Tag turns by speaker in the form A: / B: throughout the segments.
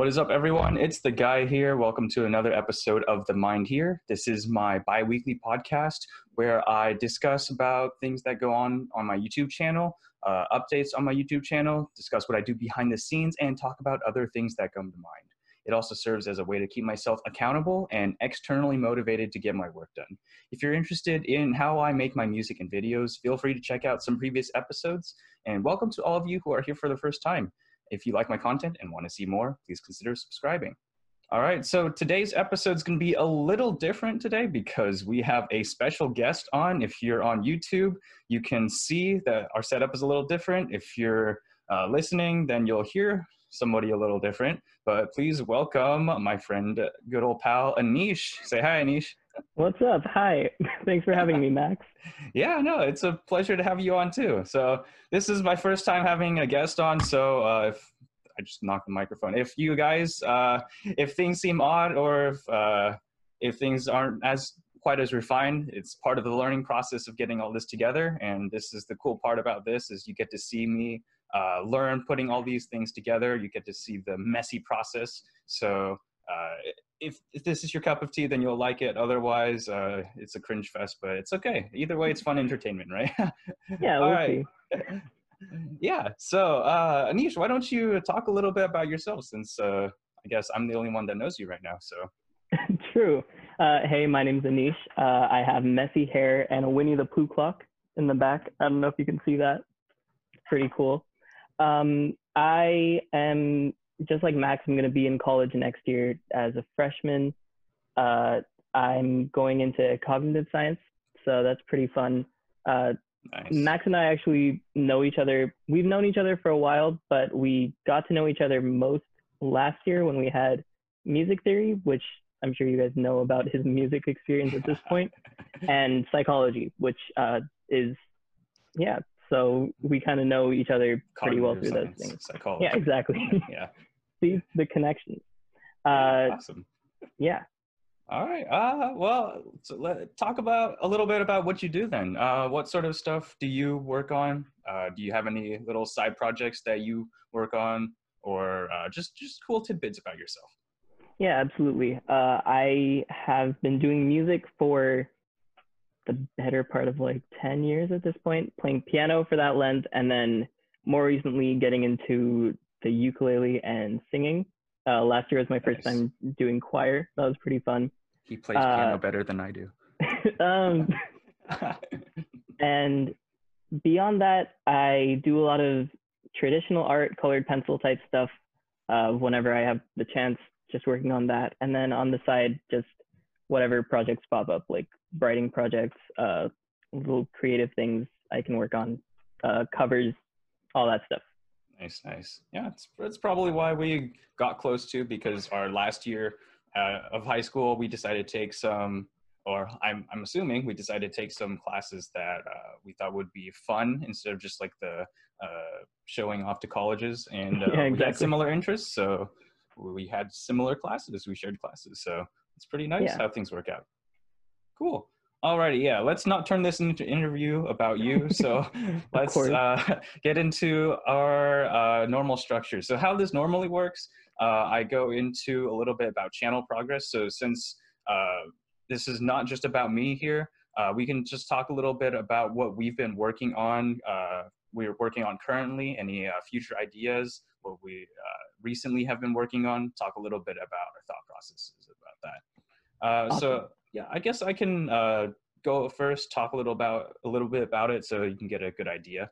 A: What is up, everyone? It's the guy here. Welcome to another episode of The Mind Here. This is my bi weekly podcast where I discuss about things that go on on my YouTube channel, uh, updates on my YouTube channel, discuss what I do behind the scenes, and talk about other things that come to mind. It also serves as a way to keep myself accountable and externally motivated to get my work done. If you're interested in how I make my music and videos, feel free to check out some previous episodes. And welcome to all of you who are here for the first time. If you like my content and want to see more, please consider subscribing. All right, so today's episode is going to be a little different today because we have a special guest on. If you're on YouTube, you can see that our setup is a little different. If you're uh, listening, then you'll hear somebody a little different. But please welcome my friend, good old pal, Anish. Say hi, Anish.
B: What's up? Hi. Thanks for having me, Max.
A: yeah, no, it's a pleasure to have you on too. So this is my first time having a guest on. So uh, if I just knocked the microphone, if you guys, uh, if things seem odd or if uh, if things aren't as quite as refined, it's part of the learning process of getting all this together. And this is the cool part about this is you get to see me uh, learn putting all these things together. You get to see the messy process. So uh, if, if this is your cup of tea, then you'll like it. Otherwise, uh, it's a cringe fest, but it's okay. Either way, it's fun entertainment, right?
B: yeah, we'll right.
A: yeah. So, uh, Anish, why don't you talk a little bit about yourself since uh, I guess I'm the only one that knows you right now. So.
B: True. Uh, hey, my name's Anish. Uh, I have messy hair and a Winnie the Pooh clock in the back. I don't know if you can see that. Pretty cool. Um, I am just like Max, I'm going to be in college next year as a freshman. Uh, I'm going into cognitive science, so that's pretty fun. Uh, nice. Max and I actually know each other. We've known each other for a while, but we got to know each other most last year when we had music theory, which I'm sure you guys know about his music experience at this point, and psychology, which uh, is, yeah. So we kind of know each other pretty well through those things.
A: Psychology.
B: Yeah, exactly.
A: yeah
B: see the connection.
A: Uh, awesome.
B: Yeah.
A: All right. Uh, well, so let talk about a little bit about what you do then. Uh, what sort of stuff do you work on? Uh, do you have any little side projects that you work on, or uh, just just cool tidbits about yourself?
B: Yeah, absolutely. Uh, I have been doing music for the better part of like 10 years at this point, playing piano for that length, and then more recently getting into the ukulele and singing. Uh, last year was my first nice. time doing choir. That was pretty fun.
A: He plays uh, piano better than I do.
B: um, and beyond that, I do a lot of traditional art, colored pencil type stuff uh, whenever I have the chance, just working on that. And then on the side, just whatever projects pop up, like writing projects, uh, little creative things I can work on, uh, covers, all that stuff.
A: Nice, nice. Yeah, it's, it's probably why we got close to because our last year uh, of high school, we decided to take some, or I'm, I'm assuming we decided to take some classes that uh, we thought would be fun instead of just like the uh, showing off to colleges. And uh, yeah, exactly. we had similar interests, so we had similar classes. We shared classes, so it's pretty nice yeah. how things work out. Cool. Alrighty, yeah. Let's not turn this into an interview about you. So let's uh, get into our uh, normal structure. So how this normally works, uh, I go into a little bit about channel progress. So since uh, this is not just about me here, uh, we can just talk a little bit about what we've been working on. Uh, we're working on currently, any future ideas, what we recently have been working on. Talk a little bit about our thought processes about that. Awesome. So yeah, I guess I can uh, go first, talk a little about a little bit about it, so you can get a good idea.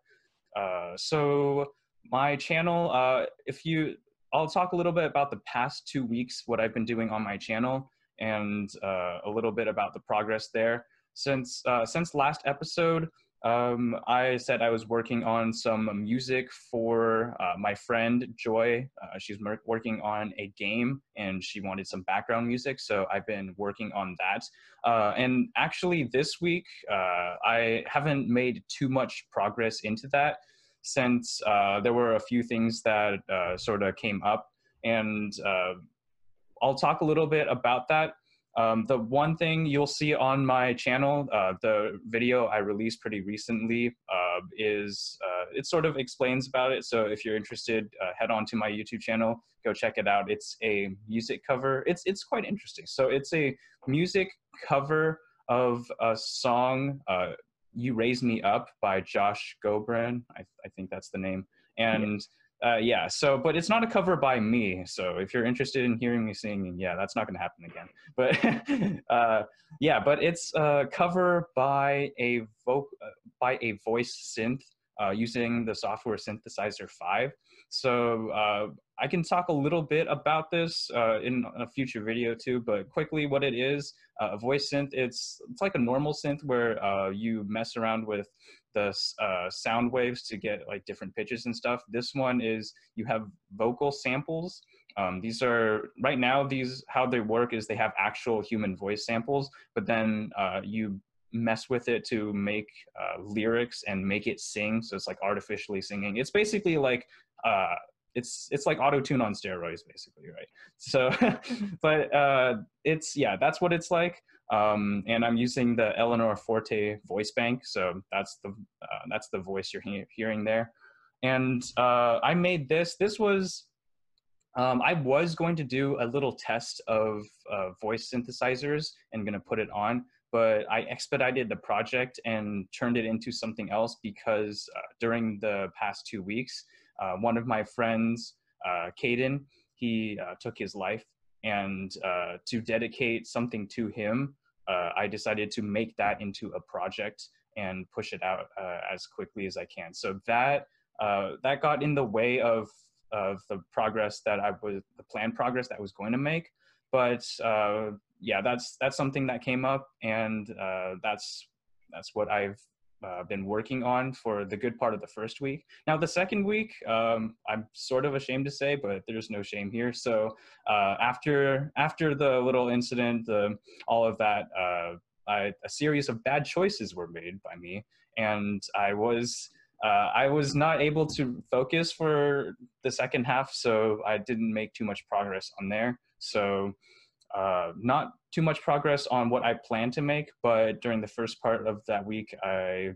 A: Uh, so my channel, uh, if you, I'll talk a little bit about the past two weeks, what I've been doing on my channel, and uh, a little bit about the progress there. Since uh, since last episode, um, I said I was working on some music for uh, my friend Joy. Uh, she's working on a game and she wanted some background music, so I've been working on that. Uh, and actually, this week, uh, I haven't made too much progress into that since uh, there were a few things that uh, sort of came up. And I'll talk a little bit about that. Um, the one thing you'll see on my channel, uh, the video I released pretty recently, uh, is uh, it sort of explains about it. So if you're interested, uh, head on to my YouTube channel, go check it out. It's a music cover. It's it's quite interesting. So it's a music cover of a song, uh, "You Raise Me Up" by Josh Groban. I, I think that's the name. And uh, yeah, so but it's not a cover by me. So if you're interested in hearing me singing, yeah, that's not going to happen again. But uh, yeah, but it's a cover by a vo- uh, by a voice synth uh, using the software Synthesizer V so uh, i can talk a little bit about this uh, in a future video too but quickly what it is a voice synth it's it's like a normal synth where you mess around with the uh, sound waves to get like different pitches and stuff this one is you have vocal samples um, these are right now these how they work is they have actual human voice samples but then you mess with it to make uh, lyrics and make it sing. So it's like artificially singing. It's basically like uh, it's it's like auto tune on steroids, basically, right? So, but uh, it's yeah, that's what it's like. Um, and I'm using the Eleanor Forte voice bank, so that's the uh, that's the voice you're he- hearing there. And uh, I made this. This was um, I was going to do a little test of uh, voice synthesizers and going to put it on, but I expedited the project and turned it into something else because uh, during the past two weeks, uh, one of my friends, uh, Caden, he uh, took his life. And uh, to dedicate something to him, uh, I decided to make that into a project and push it out as quickly as I can. So that that got in the way of of the progress that I was the planned progress that I was going to make. But yeah, that's that's something that came up, and uh, that's that's what I've uh, been working on for the good part of the first week. Now, the second week, um, I'm sort of ashamed to say, but there's no shame here. So uh, after after the little incident, the all of that, uh, I, a series of bad choices were made by me, and I was. Uh, I was not able to focus for the second half, so I didn't make too much progress on there. So uh, not too much progress on what I plan to make, but during the first part of that week, I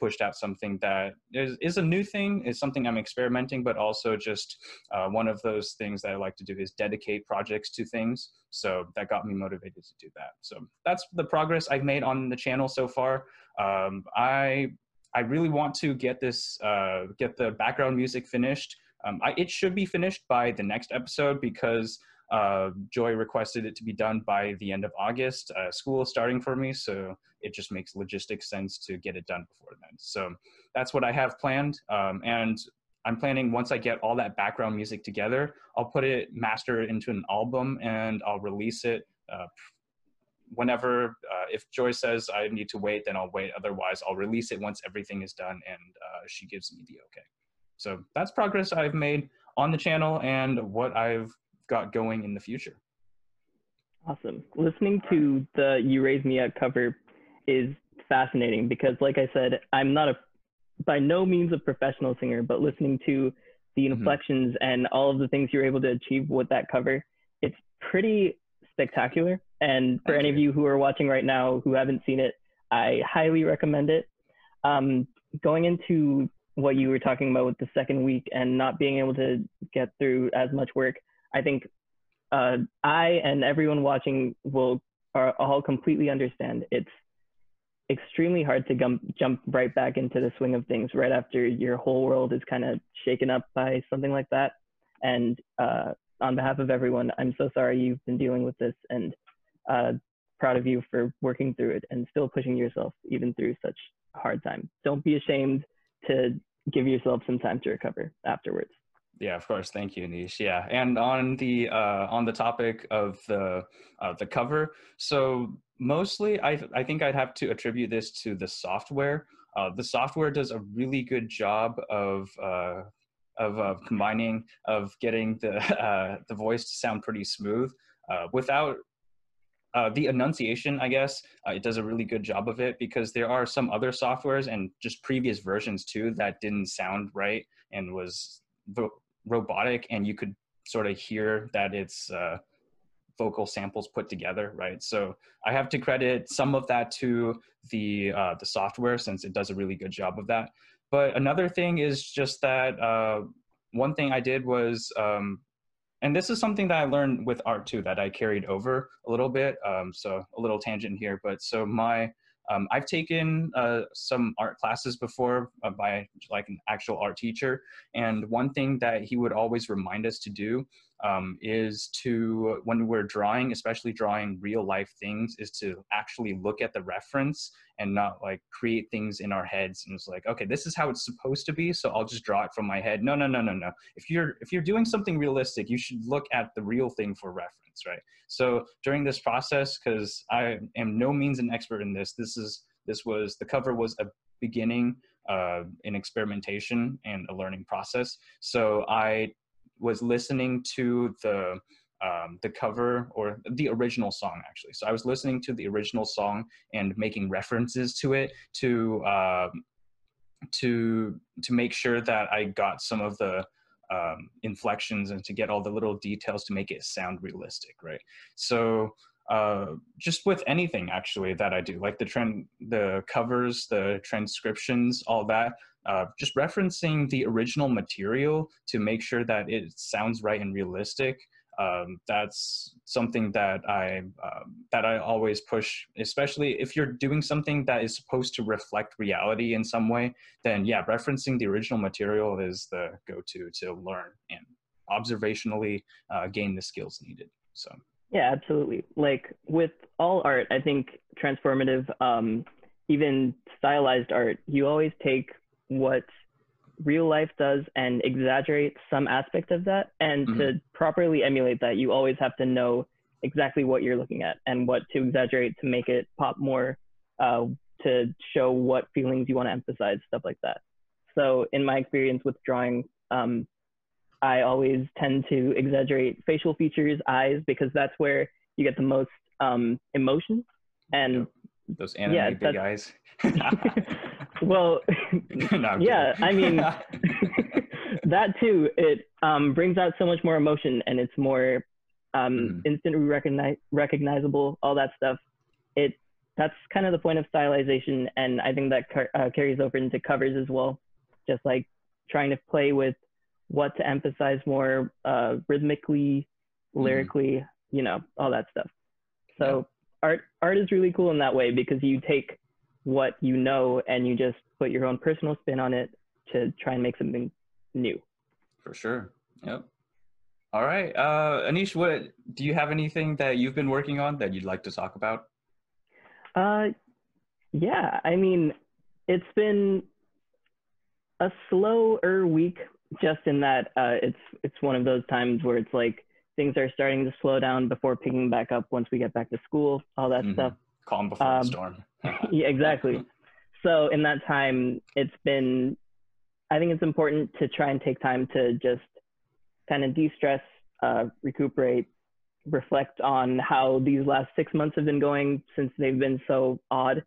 A: pushed out something that is, is a new thing, is something I'm experimenting, but also just uh, one of those things that I like to do is dedicate projects to things. So that got me motivated to do that. So that's the progress I've made on the channel so far. Um, I I really want to get this uh, get the background music finished. Um, I, it should be finished by the next episode because uh, Joy requested it to be done by the end of August. Uh, school is starting for me, so it just makes logistic sense to get it done before then. So that's what I have planned. Um, and I'm planning once I get all that background music together, I'll put it, master into an album, and I'll release it uh, whenever. Uh, if Joy says I need to wait, then I'll wait. Otherwise, I'll release it once everything is done and uh, she gives me the okay. So that's progress I've made on the channel and what I've got going in the future.
B: Awesome. Listening to the You Raise Me Up cover is fascinating because, like I said, I'm not a by no means a professional singer, but listening to the mm-hmm. inflections mm-hmm. and all of the things you're able to achieve with that cover, it's pretty spectacular. And for Thank any you. of you who are watching right now who haven't seen it, I highly recommend it. Um, going into what you were talking about with the second week and not being able to get through as much work, I think uh, I and everyone watching will are all completely understand. It's extremely hard to gum- jump right back into the swing of things right after your whole world is kind of shaken up by something like that. And uh, on behalf of everyone, I'm so sorry you've been dealing with this and uh, proud of you for working through it and still pushing yourself even through such a hard time. Don't be ashamed to give yourself some time to recover afterwards.
A: Yeah, of course. Thank you, Nish. Yeah, and on the uh, on the topic of the uh, the cover, so mostly I I think I'd have to attribute this to the software. Uh, the software does a really good job of uh, of, of combining of getting the uh, the voice to sound pretty smooth uh, without uh, the enunciation, I guess, uh, it does a really good job of it because there are some other softwares and just previous versions too that didn't sound right and was robotic and you could sort of hear that it's uh, vocal samples put together, right? So I have to credit some of that to the uh, the software since it does a really good job of that. but another thing is just that uh, one thing I did was, um, and this is something that I learned with art too, that I carried over a little bit. Um, so a little tangent here, but so my um, I've taken uh, some art classes before uh, by like an actual art teacher, and one thing that he would always remind us to do um, is to when we're drawing, especially drawing real life things, is to actually look at the reference and not like create things in our heads and it's like, okay, this is how it's supposed to be, so I'll just draw it from my head. No, no, no, no, no. If you're if you're doing something realistic, you should look at the real thing for reference, right? So during this process, because I am no means an expert in this, this is this was the cover was a beginning uh, in experimentation and a learning process. So I was listening to the um, the cover or the original song actually. So I was listening to the original song and making references to it to um, to to make sure that I got some of the um, inflections and to get all the little details to make it sound realistic, right? So uh, just with anything actually that I do, like the trend, the covers, the transcriptions, all that, uh, just referencing the original material to make sure that it sounds right and realistic. Um, that's something that I um, that I always push, especially if you're doing something that is supposed to reflect reality in some way. Then yeah, referencing the original material is the go-to to learn and observationally uh, gain the skills needed. So
B: yeah, absolutely. Like with all art, I think transformative, um, even stylized art, you always take what real life does and exaggerate some aspect of that. And mm-hmm. to properly emulate that, you always have to know exactly what you're looking at and what to exaggerate to make it pop more, uh, to show what feelings you want to emphasize, stuff like that. So, in my experience with drawing, um, I always tend to exaggerate facial features, eyes, because that's where you get the most um, emotion. And
A: those anime yeah, big eyes.
B: well, no, yeah, I mean, that too, it um, brings out so much more emotion and it's more um, mm. instantly recognize, recognizable, all that stuff. It That's kind of the point of stylization. And I think that car- uh, carries over into covers as well. Just like trying to play with what to emphasize more uh, rhythmically, mm-hmm. lyrically, mm. you know, all that stuff. So yeah. art art is really cool in that way because you take what you know and you just put your own personal spin on it to try and make something new.
A: For sure. Yep. All right. Uh, Anish, what do you have anything that you've been working on that you'd like to talk about?
B: Uh, yeah. I mean, it's been a slower week, just in that uh, it's it's one of those times where it's like things are starting to slow down before picking back up once we get back to school, all that mm-hmm. stuff.
A: Calm before um, the storm.
B: yeah, exactly. So in that time, it's been, I think it's important to try and take time to just kind of de-stress, uh, recuperate, reflect on how these last six months have been going since they've been so odd.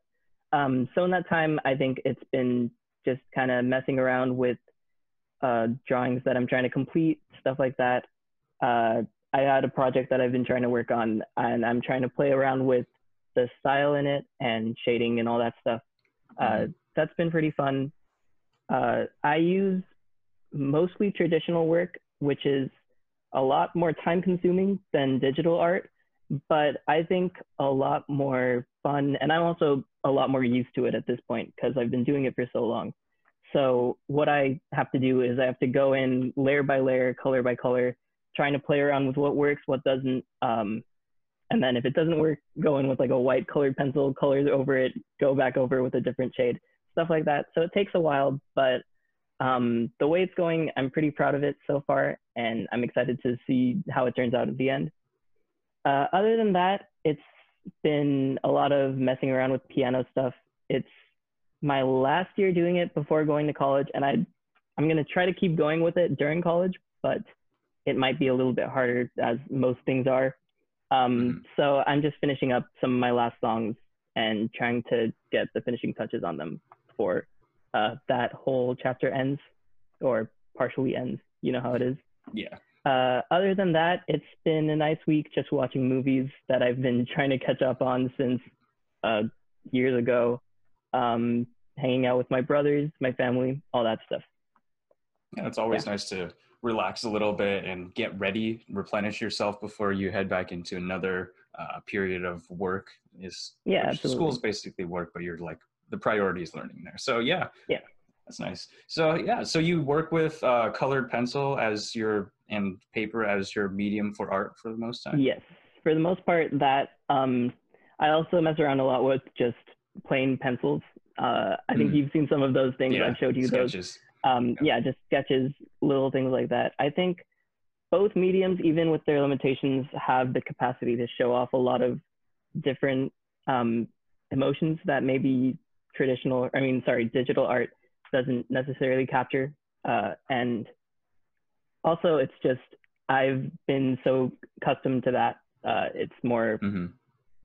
B: Um, so in that time, I think it's been just kind of messing around with uh, drawings that I'm trying to complete, stuff like that. Uh, I had a project that I've been trying to work on, and I'm trying to play around with the style in it and shading and all that stuff. Uh, mm-hmm. that's been pretty fun. Uh, I use mostly traditional work, which is a lot more time consuming than digital art, but I think a lot more fun. And I'm also a lot more used to it at this point because I've been doing it for so long. So what I have to do is I have to go in layer by layer, color by color, trying to play around with what works, what doesn't, um, and then if it doesn't work, go in with like a white colored pencil, colors over it, go back over with a different shade, stuff like that. So it takes a while, but um, the way it's going, I'm pretty proud of it so far, and I'm excited to see how it turns out at the end. Uh, other than that, it's been a lot of messing around with piano stuff. It's my last year doing it before going to college, and I, I'm gonna try to keep going with it during college, but it might be a little bit harder as most things are. Um, mm-hmm. So I'm just finishing up some of my last songs and trying to get the finishing touches on them before uh, that whole chapter ends or partially ends. You know how it is.
A: Yeah.
B: Uh, other than that, it's been a nice week just watching movies that I've been trying to catch up on since uh, years ago. Um, hanging out with my brothers, my family, all that stuff.
A: Yeah, it's always yeah. nice to relax a little bit and get ready, replenish yourself before you head back into another uh, period of work. Is
B: yeah,
A: school's basically work, but you're like the priority is learning there. So yeah,
B: yeah,
A: that's nice. So yeah, so you work with uh, colored pencil as your and paper as your medium for art for the most time.
B: Yes, for the most part. That um, I also mess around a lot with just plain pencils. Uh, I think mm. you've seen some of those things. Yeah, I've showed you sketches. those. Um, yeah. just sketches, little things like that. I think both mediums, even with their limitations, have the capacity to show off a lot of different um, emotions that maybe traditional, I mean, sorry, digital art doesn't necessarily capture. Uh, and also, it's just I've been so accustomed to that. Uh, it's more, mm-hmm.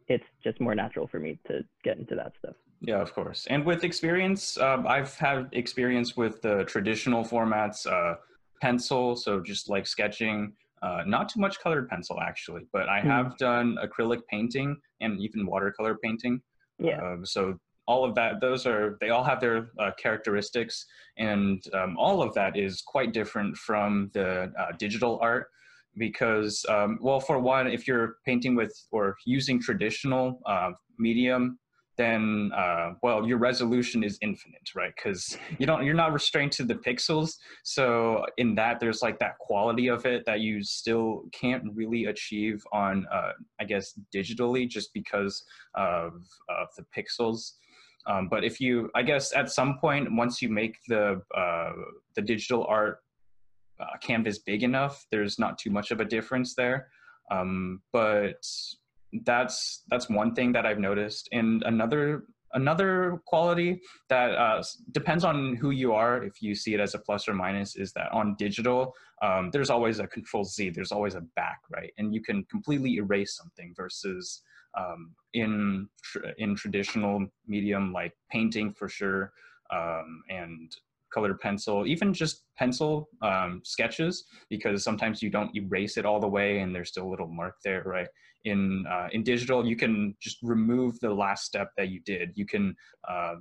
B: It's just more natural for me to get into that stuff.
A: Yeah, of course. And with experience, um, I've had experience with the traditional formats, uh, pencil, so just like sketching. Uh, not too much colored pencil actually, but I mm. have done acrylic painting and even watercolor painting.
B: Yeah. Uh,
A: so all of that, those are they all have their uh, characteristics, and um, all of that is quite different from the uh, digital art because, um, well, for one, if you're painting with or using traditional uh, medium then uh, well your resolution is infinite right? Because you don't you're not restrained to the pixels. So in that there's like that quality of it that you still can't really achieve on uh, i guess digitally just because of, of the pixels. Um, but if you i guess at some point once you make the uh, the digital art uh, canvas big enough there's not too much of a difference there. Um, but that's that's one thing that I've noticed. And another another quality that uh, depends on who you are if you see it as a plus or minus is that on digital um, there's always a control z there's always a back right? And you can completely erase something versus um, in tr- in traditional medium like painting for sure. Um, and colored pencil even just pencil um, sketches because sometimes you don't erase it all the way and there's still a little mark there right? In uh, in digital you can just remove the last step that you did. You can uh,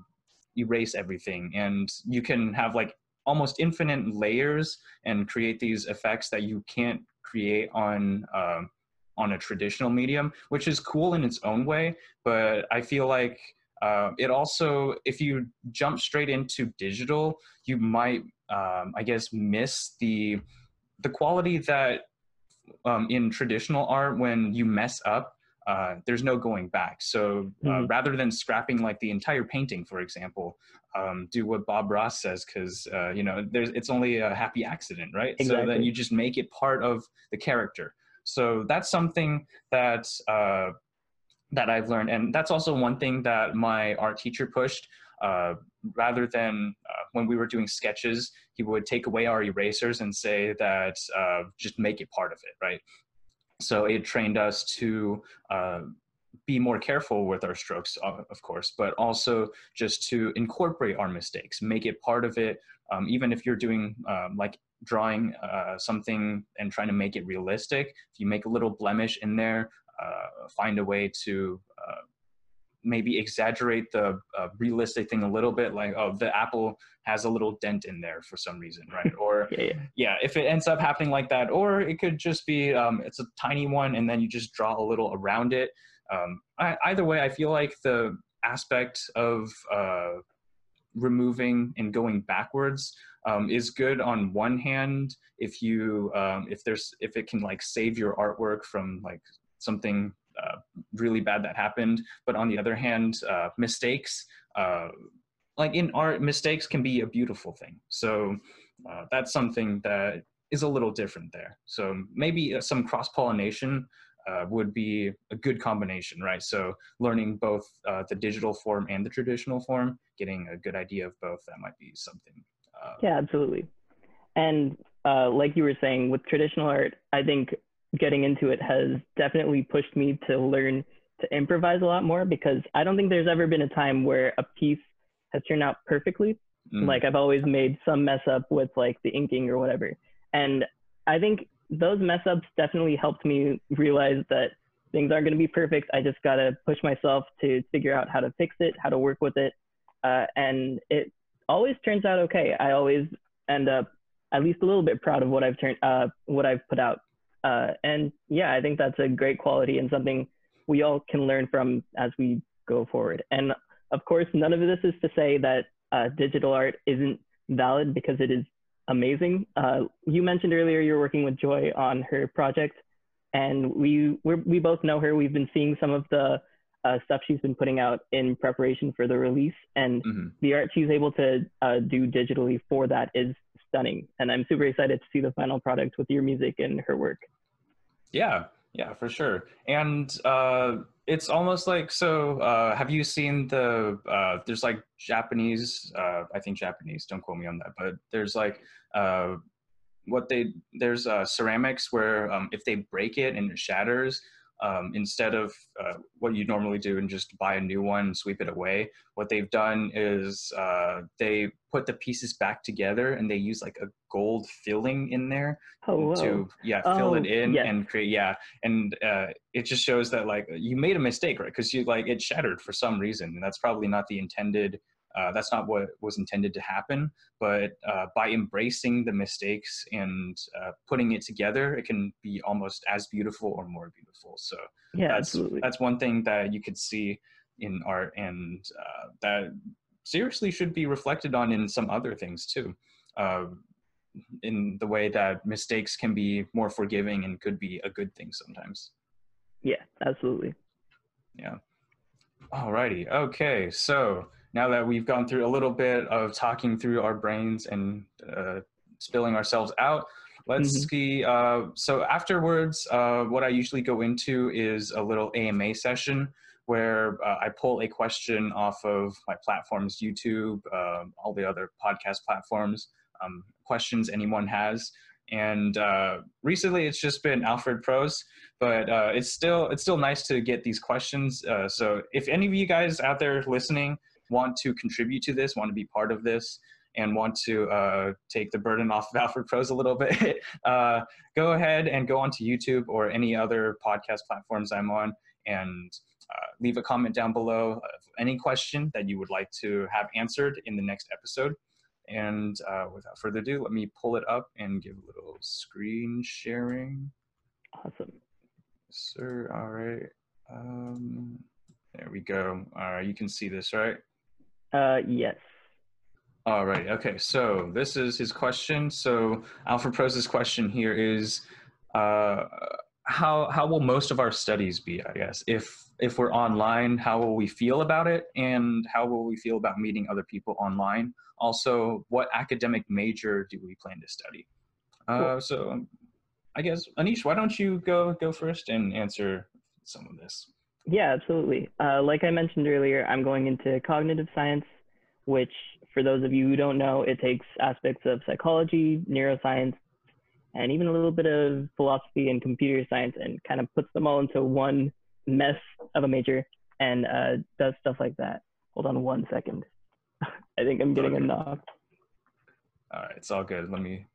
A: erase everything and you can have like almost infinite layers and create these effects that you can't create on um, on a traditional medium which is cool in its own way but i feel like uh, it also if you jump straight into digital you might um, i guess miss the the quality that um, in traditional art when you mess up uh, there's no going back so uh, mm-hmm. rather than scrapping like the entire painting for example um, do what bob ross says because uh, you know there's it's only a happy accident right exactly. so then you just make it part of the character so that's something that uh, that i've learned and that's also one thing that my art teacher pushed uh, rather than uh, when we were doing sketches, he would take away our erasers and say that uh, just make it part of it, right? So it trained us to uh, be more careful with our strokes, of course, but also just to incorporate our mistakes, make it part of it. Um, even if you're doing um, like drawing uh, something and trying to make it realistic, if you make a little blemish in there, uh, find a way to uh, maybe exaggerate the uh, realistic thing a little bit like oh the apple has a little dent in there for some reason right or yeah, yeah. yeah, if it ends up happening like that or it could just be um, it's a tiny one and then you just draw a little around it um, I, either way i feel like the aspect of uh, removing and going backwards um, is good on one hand if you um, if there's if it can like save your artwork from like something uh, really bad that happened. But on the other hand, uh, mistakes, uh, like in art, mistakes can be a beautiful thing. So uh, that's something that is a little different there. So maybe uh, some cross pollination uh, would be a good combination, right? So learning both the digital form and the traditional form, getting a good idea of both, that might be something.
B: yeah, absolutely. And like you were saying, with traditional art, I think getting into it has definitely pushed me to learn to improvise a lot more because I don't think there's ever been a time where a piece has turned out perfectly. Mm. Like I've always made some mess up with like the inking or whatever. And I think those mess ups definitely helped me realize that things aren't going to be perfect. I just got to push myself to figure out how to fix it, how to work with it. uh, and it always turns out okay. I always end up at least a little bit proud of what I've turned, uh, what I've put out. Uh, and yeah, I think that's a great quality and something we all can learn from as we go forward. And of course, none of this is to say that uh, digital art isn't valid because it is amazing. Uh, you mentioned earlier you're working with Joy on her project, and we we both know her. We've been seeing some of the uh, stuff she's been putting out in preparation for the release, and mm-hmm. the art she's able to uh, do digitally for that is stunning. And I'm super excited to see the final product with your music and her work.
A: Yeah, yeah, for sure. And uh, it's almost like so. Uh, have you seen the? Uh, there's like Japanese. Uh, I think Japanese. Don't quote me on that. But there's like uh, what they there's uh, ceramics where um, if they break it and it shatters, um, instead of uh, what you normally do and just buy a new one and sweep it away what they've done is uh, they put the pieces back together and they use like a gold filling in there
B: oh,
A: to yeah fill it in yes. and create yeah. And uh, it just shows that like you made a mistake right? Because you like it shattered for some reason and that's probably not the intended uh, that's not what was intended to happen. But uh, by embracing the mistakes and uh, putting it together, it can be almost as beautiful or more beautiful. So
B: yeah,
A: that's
B: absolutely.
A: that's one thing that you could see in art, and uh, that seriously should be reflected on in some other things too. Uh, in the way that mistakes can be more forgiving and could be a good thing sometimes.
B: Yeah, absolutely.
A: Yeah. Alrighty. Okay. So now that we've gone through a little bit of talking through our brains and uh, spilling ourselves out, let's mm-hmm. see. Uh, so afterwards, uh, what I usually go into is a little AMA session where uh, I pull a question off of my platforms, YouTube, um, all the other podcast platforms, um, questions anyone has. And uh, recently, it's just been Alfred Prose, but uh, it's still it's still nice to get these questions. so if any of you guys out there listening want to contribute to this, want to be part of this, and want to uh, take the burden off of Alfred Prose a little bit, uh, go ahead and go onto YouTube or any other podcast platforms I'm on and uh, leave a comment down below of any question that you would like to have answered in the next episode. And uh, without further ado, let me pull it up and give a little screen sharing.
B: Awesome.
A: Sir, all right. Um, there we go. All right, you can see this, right?
B: Uh, yes.
A: All right. Okay. So this is his question. So Alfred Prose's question here is, uh, how how will most of our studies be? I guess if if we're online, how will we feel about it, and how will we feel about meeting other people online? Also, what academic major do we plan to study? Uh. So, I guess Anish, why don't you go go first and answer some of this?
B: Yeah, absolutely. Uh, like I mentioned earlier, I'm going into cognitive science, which, for those of you who don't know, it takes aspects of psychology, neuroscience, and even a little bit of philosophy and computer science and kind of puts them all into one mess of a major and uh, does stuff like that. Hold on one second. I think I'm getting okay. a knock.
A: All right, it's all good. Let me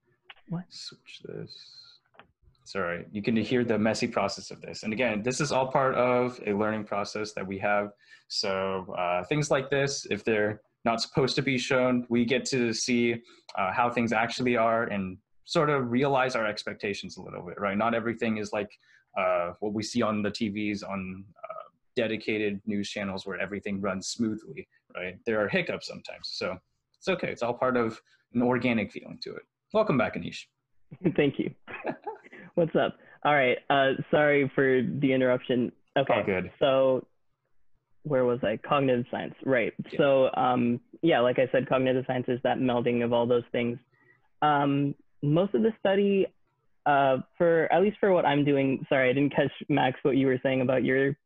A: what? switch this. Sorry, You can hear the messy process of this. And again, this is all part of a learning process that we have. So uh, things like this, if they're not supposed to be shown, we get to see uh, how things actually are and sort of realize our expectations a little bit, right? Not everything is like uh, what we see on the TVs on uh, dedicated news channels where everything runs smoothly, right? There are hiccups sometimes. So it's okay. It's all part of an organic feeling to it. Welcome back, Anish.
B: Thank you. What's up? All right. Uh, sorry for the interruption. Okay.
A: All good.
B: So, where was I? Cognitive science. Right. Yeah. So, um, yeah, like I said, cognitive science is that melding of all those things. Um, most of the study, uh, for at least for what I'm doing. Sorry, I didn't catch Max what you were saying about your,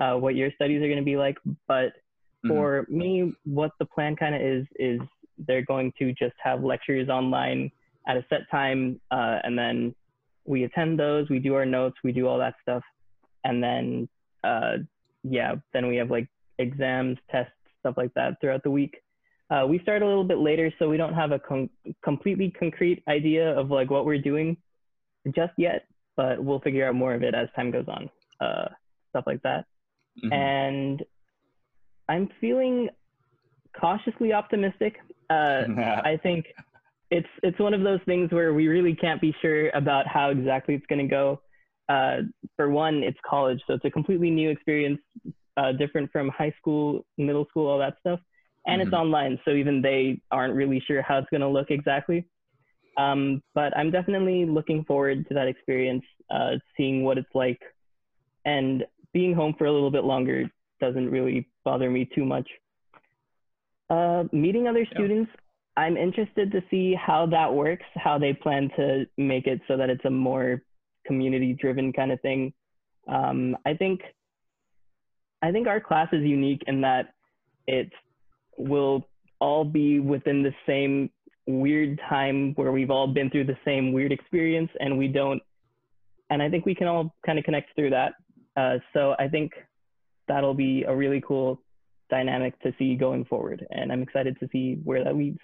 B: uh, what your studies are going to be like. But mm-hmm. for mm-hmm. me, what the plan kind of is is they're going to just have lectures online at a set time, uh, and then we attend those, we do our notes, we do all that stuff, and then uh, yeah, then we have like exams, tests, stuff like that throughout the week. Uh, we start a little bit later, so we don't have a com- completely concrete idea of like what we're doing just yet, but we'll figure out more of it as time goes on. Uh, stuff like that. Mm-hmm. And I'm feeling cautiously optimistic. Uh, I think it's it's one of those things where we really can't be sure about how exactly it's going to go. Uh, for one, it's college, so it's a completely new experience, uh, different from high school, middle school, all that stuff, and mm-hmm. it's online, so even they aren't really sure how it's going to look exactly. Um, but I'm definitely looking forward to that experience, uh, seeing what it's like, and being home for a little bit longer doesn't really bother me too much. Uh, meeting other students. I'm interested to see how that works, how they plan to make it so that it's a more community-driven kind of thing. Um, I think I think our class is unique in that it will all be within the same weird time where we've all been through the same weird experience and we don't and i think we can all kind of connect through that uh, so i think that'll be a really cool dynamic to see going forward and i'm excited to see where that leads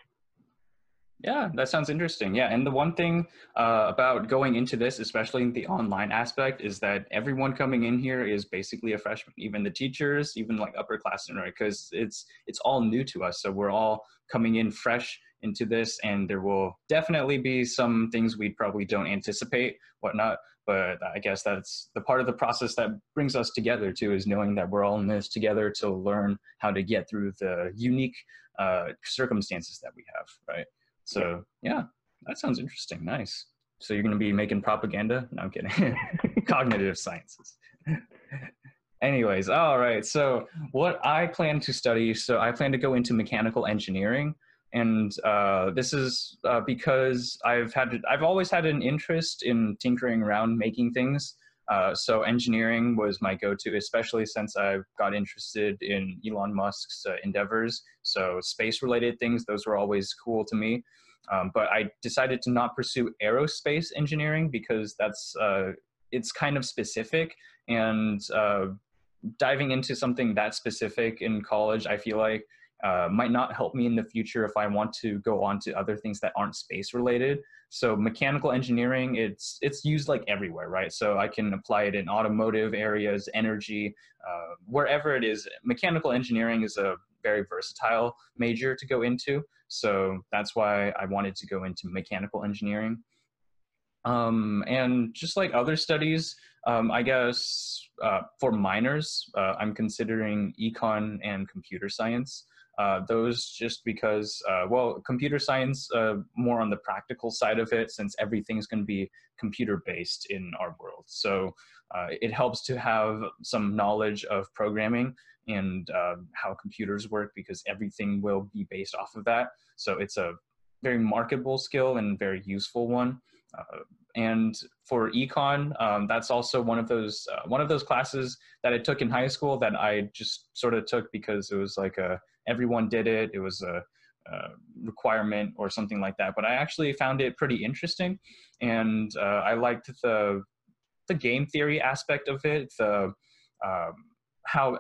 A: yeah, that sounds interesting. Yeah, and the one thing uh, about going into this, especially in the online aspect, is that everyone coming in here is basically a freshman. Even the teachers, even like upperclassmen, right? Because it's it's all new to us, so we're all coming in fresh into this, and there will definitely be some things we probably don't anticipate, whatnot. But I guess that's the part of the process that brings us together too, is knowing that we're all in this together to learn how to get through the unique uh, circumstances that we have, right? So yeah, that sounds interesting. Nice. So you're going to be making propaganda? No, I'm kidding. Cognitive sciences. Anyways, all right. So what I plan to study, so I plan to go into mechanical engineering, and uh, this is uh, because I've had I've always had an interest in tinkering around, making things. Uh, so engineering was my go-to, especially since I got interested in Elon Musk's uh, endeavors. So space-related things, those were always cool to me. Um, but I decided to not pursue aerospace engineering because that's uh, it's kind of specific and uh, diving into something that specific in college, I feel like uh, might not help me in the future if I want to go on to other things that aren't space related. So mechanical engineering, it's it's used like everywhere, right? So I can apply it in automotive areas, energy, uh, wherever it is. Mechanical engineering is a very versatile major to go into. So that's why I wanted to go into mechanical engineering. Um, and just like other studies, um, I guess uh, for minors, uh, I'm considering econ and computer science. Uh, those just because, uh, well, computer science uh, more on the practical side of it, since everything's going to be computer based in our world. So uh, it helps to have some knowledge of programming and uh, how computers work because everything will be based off of that. So it's a very marketable skill and very useful one. Uh, and for econ, um, that's also one of those one of those classes that I took in high school that I just sort of took because it was like a everyone did it. It was a, a requirement or something like that. But I actually found it pretty interesting, and uh, I liked the the game theory aspect of it, the um, how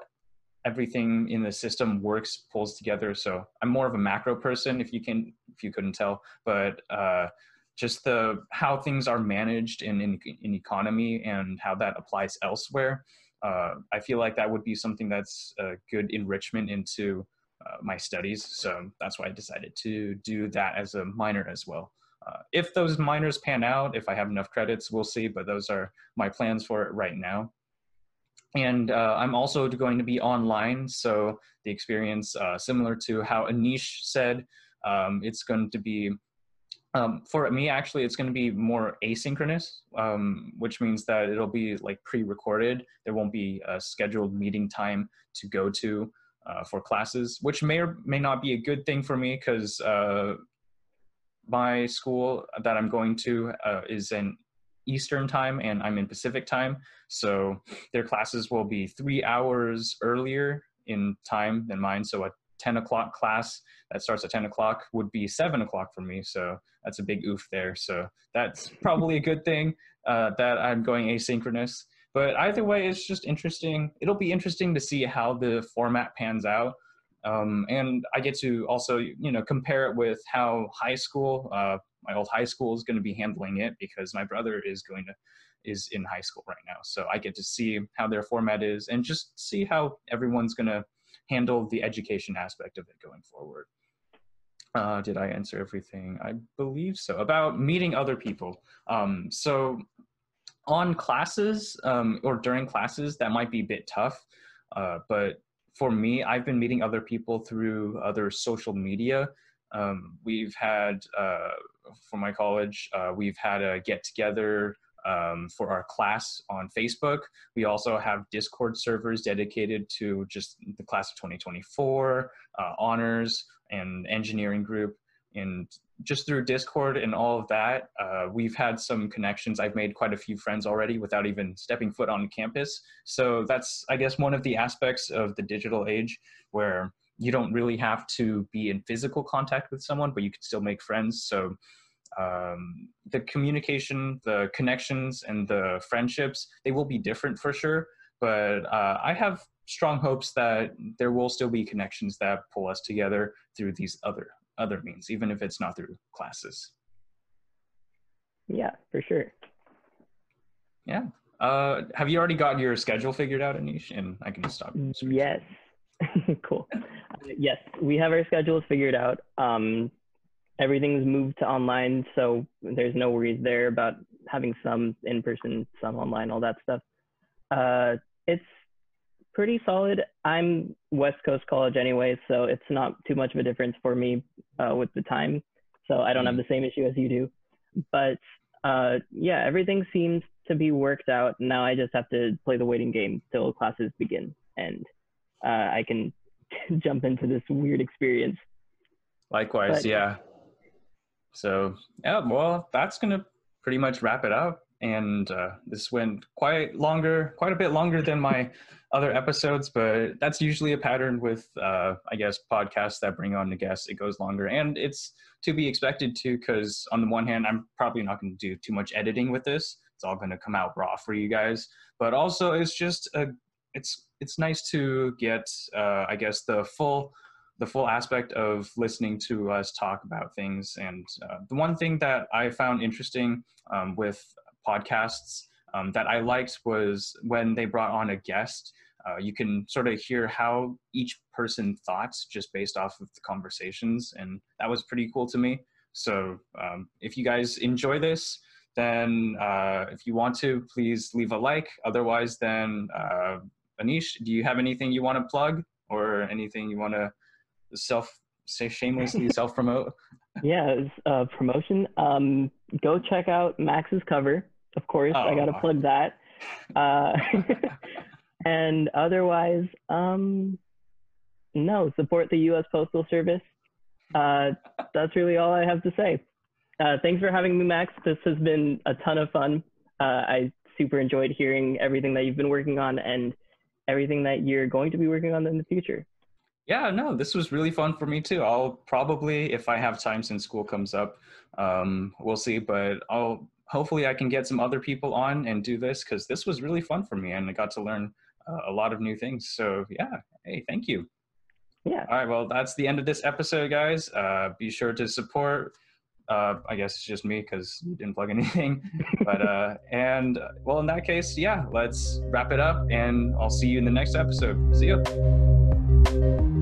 A: everything in the system works pulls together so i'm more of a macro person if you can if you couldn't tell but uh, just the how things are managed in, in, in economy and how that applies elsewhere uh, i feel like that would be something that's a good enrichment into uh, my studies. So that's why I decided to do that as a minor as well. Uh, if those minors pan out, if I have enough credits, we'll see, but those are my plans for it right now. And uh, I'm also going to be online, so the experience, uh, similar to how Anish said, um, it's going to be um, for me, actually, it's going to be more asynchronous, um, which means that it'll be like pre-recorded. There won't be a scheduled meeting time to go to uh, for classes, which may or may not be a good thing for me because uh, my school that I'm going to uh, is in Eastern time and I'm in Pacific time. So their classes will be three hours earlier in time than mine. So a 10 o'clock class that starts at 10 o'clock would be 7 o'clock for me. So that's a big oof there. So that's probably a good thing uh, that I'm going asynchronous. But either way, it's just interesting. It'll be interesting to see how the format pans out. Um, and I get to also, you know, compare it with how high school, uh, my old high school is going to be handling it because my brother is going to, is in high school right now. So I get to see how their format is and just see how everyone's going to handle the education aspect of it going forward. Uh, did I answer everything? I believe so. About meeting other people. Um, so on classes um, or during classes, that might be a bit tough. Uh, but for me, I've been meeting other people through other social media. Um, we've had, uh, for my college, uh, we've had a get together um, for our class on Facebook. We also have Discord servers dedicated to just the class of 2024, uh, honors, and engineering group. And just through Discord and all of that, uh, we've had some connections. I've made quite a few friends already without even stepping foot on campus. So that's, I guess, one of the aspects of the digital age where you don't really have to be in physical contact with someone, but you can still make friends. So um, the communication, the connections, and the friendships, they will be different for sure. But uh, I have strong hopes that there will still be connections that pull us together through these other other means, even if it's not through classes.
B: Yeah, for sure.
A: Yeah. Uh, have you already got your schedule figured out, Anish? And I can stop.
B: Yes. cool. Uh, yes, we have our schedules figured out. Um, everything's moved to online, so there's no worries there about having some in person, some online, all that stuff. Uh, it's pretty solid. I'm West Coast College anyway, so it's not too much of a difference for me uh, with the time. So I don't have mm-hmm. the same issue as you do. But uh, yeah, everything seems to be worked out. Now I just have to play the waiting game till classes begin, and uh, I can jump into this weird experience.
A: Likewise, but, yeah. So yeah, well, that's gonna pretty much wrap it up. And uh, this went quite longer, quite a bit longer than my other episodes, but that's usually a pattern with, uh, I guess, podcasts that bring on the guests. It goes longer, and it's to be expected too, because on the one hand, I'm probably not going to do too much editing with this. It's all going to come out raw for you guys. But also, it's just a, it's it's nice to get, uh, I guess, the full the full aspect of listening to us talk about things. And uh, the one thing that I found interesting um, with podcasts um, that I liked was when they brought on a guest. Uh, you can sort of hear how each person thought just based off of the conversations, and that was pretty cool to me. So um, if you guys enjoy this, then uh, if you want to, please leave a like. Otherwise, then uh, Anish, do you have anything you want to plug or anything you want to self say shamelessly self promote?
B: Yeah, uh, promotion. Um, go check out Max's cover. Of course, oh. I got to plug that. Uh, and otherwise, um, no, support the U.S. Postal Service. Uh, that's really all I have to say. Uh, thanks for having me, Max. This has been a ton of fun. Uh, I super enjoyed hearing everything that you've been working on and everything that you're going to be working on in the future.
A: Yeah, no, this was really fun for me too. I'll probably, if I have time since school comes up, um, we'll see. But I'll hopefully I can get some other people on and do this because this was really fun for me and I got to learn uh, a lot of new things. So yeah, hey, thank you.
B: Yeah.
A: All right. Well, that's the end of this episode, guys. Uh, be sure to support. Uh, I guess it's just me because you didn't plug anything. but uh, and well, in that case, yeah, let's wrap it up, and I'll see you in the next episode. See you.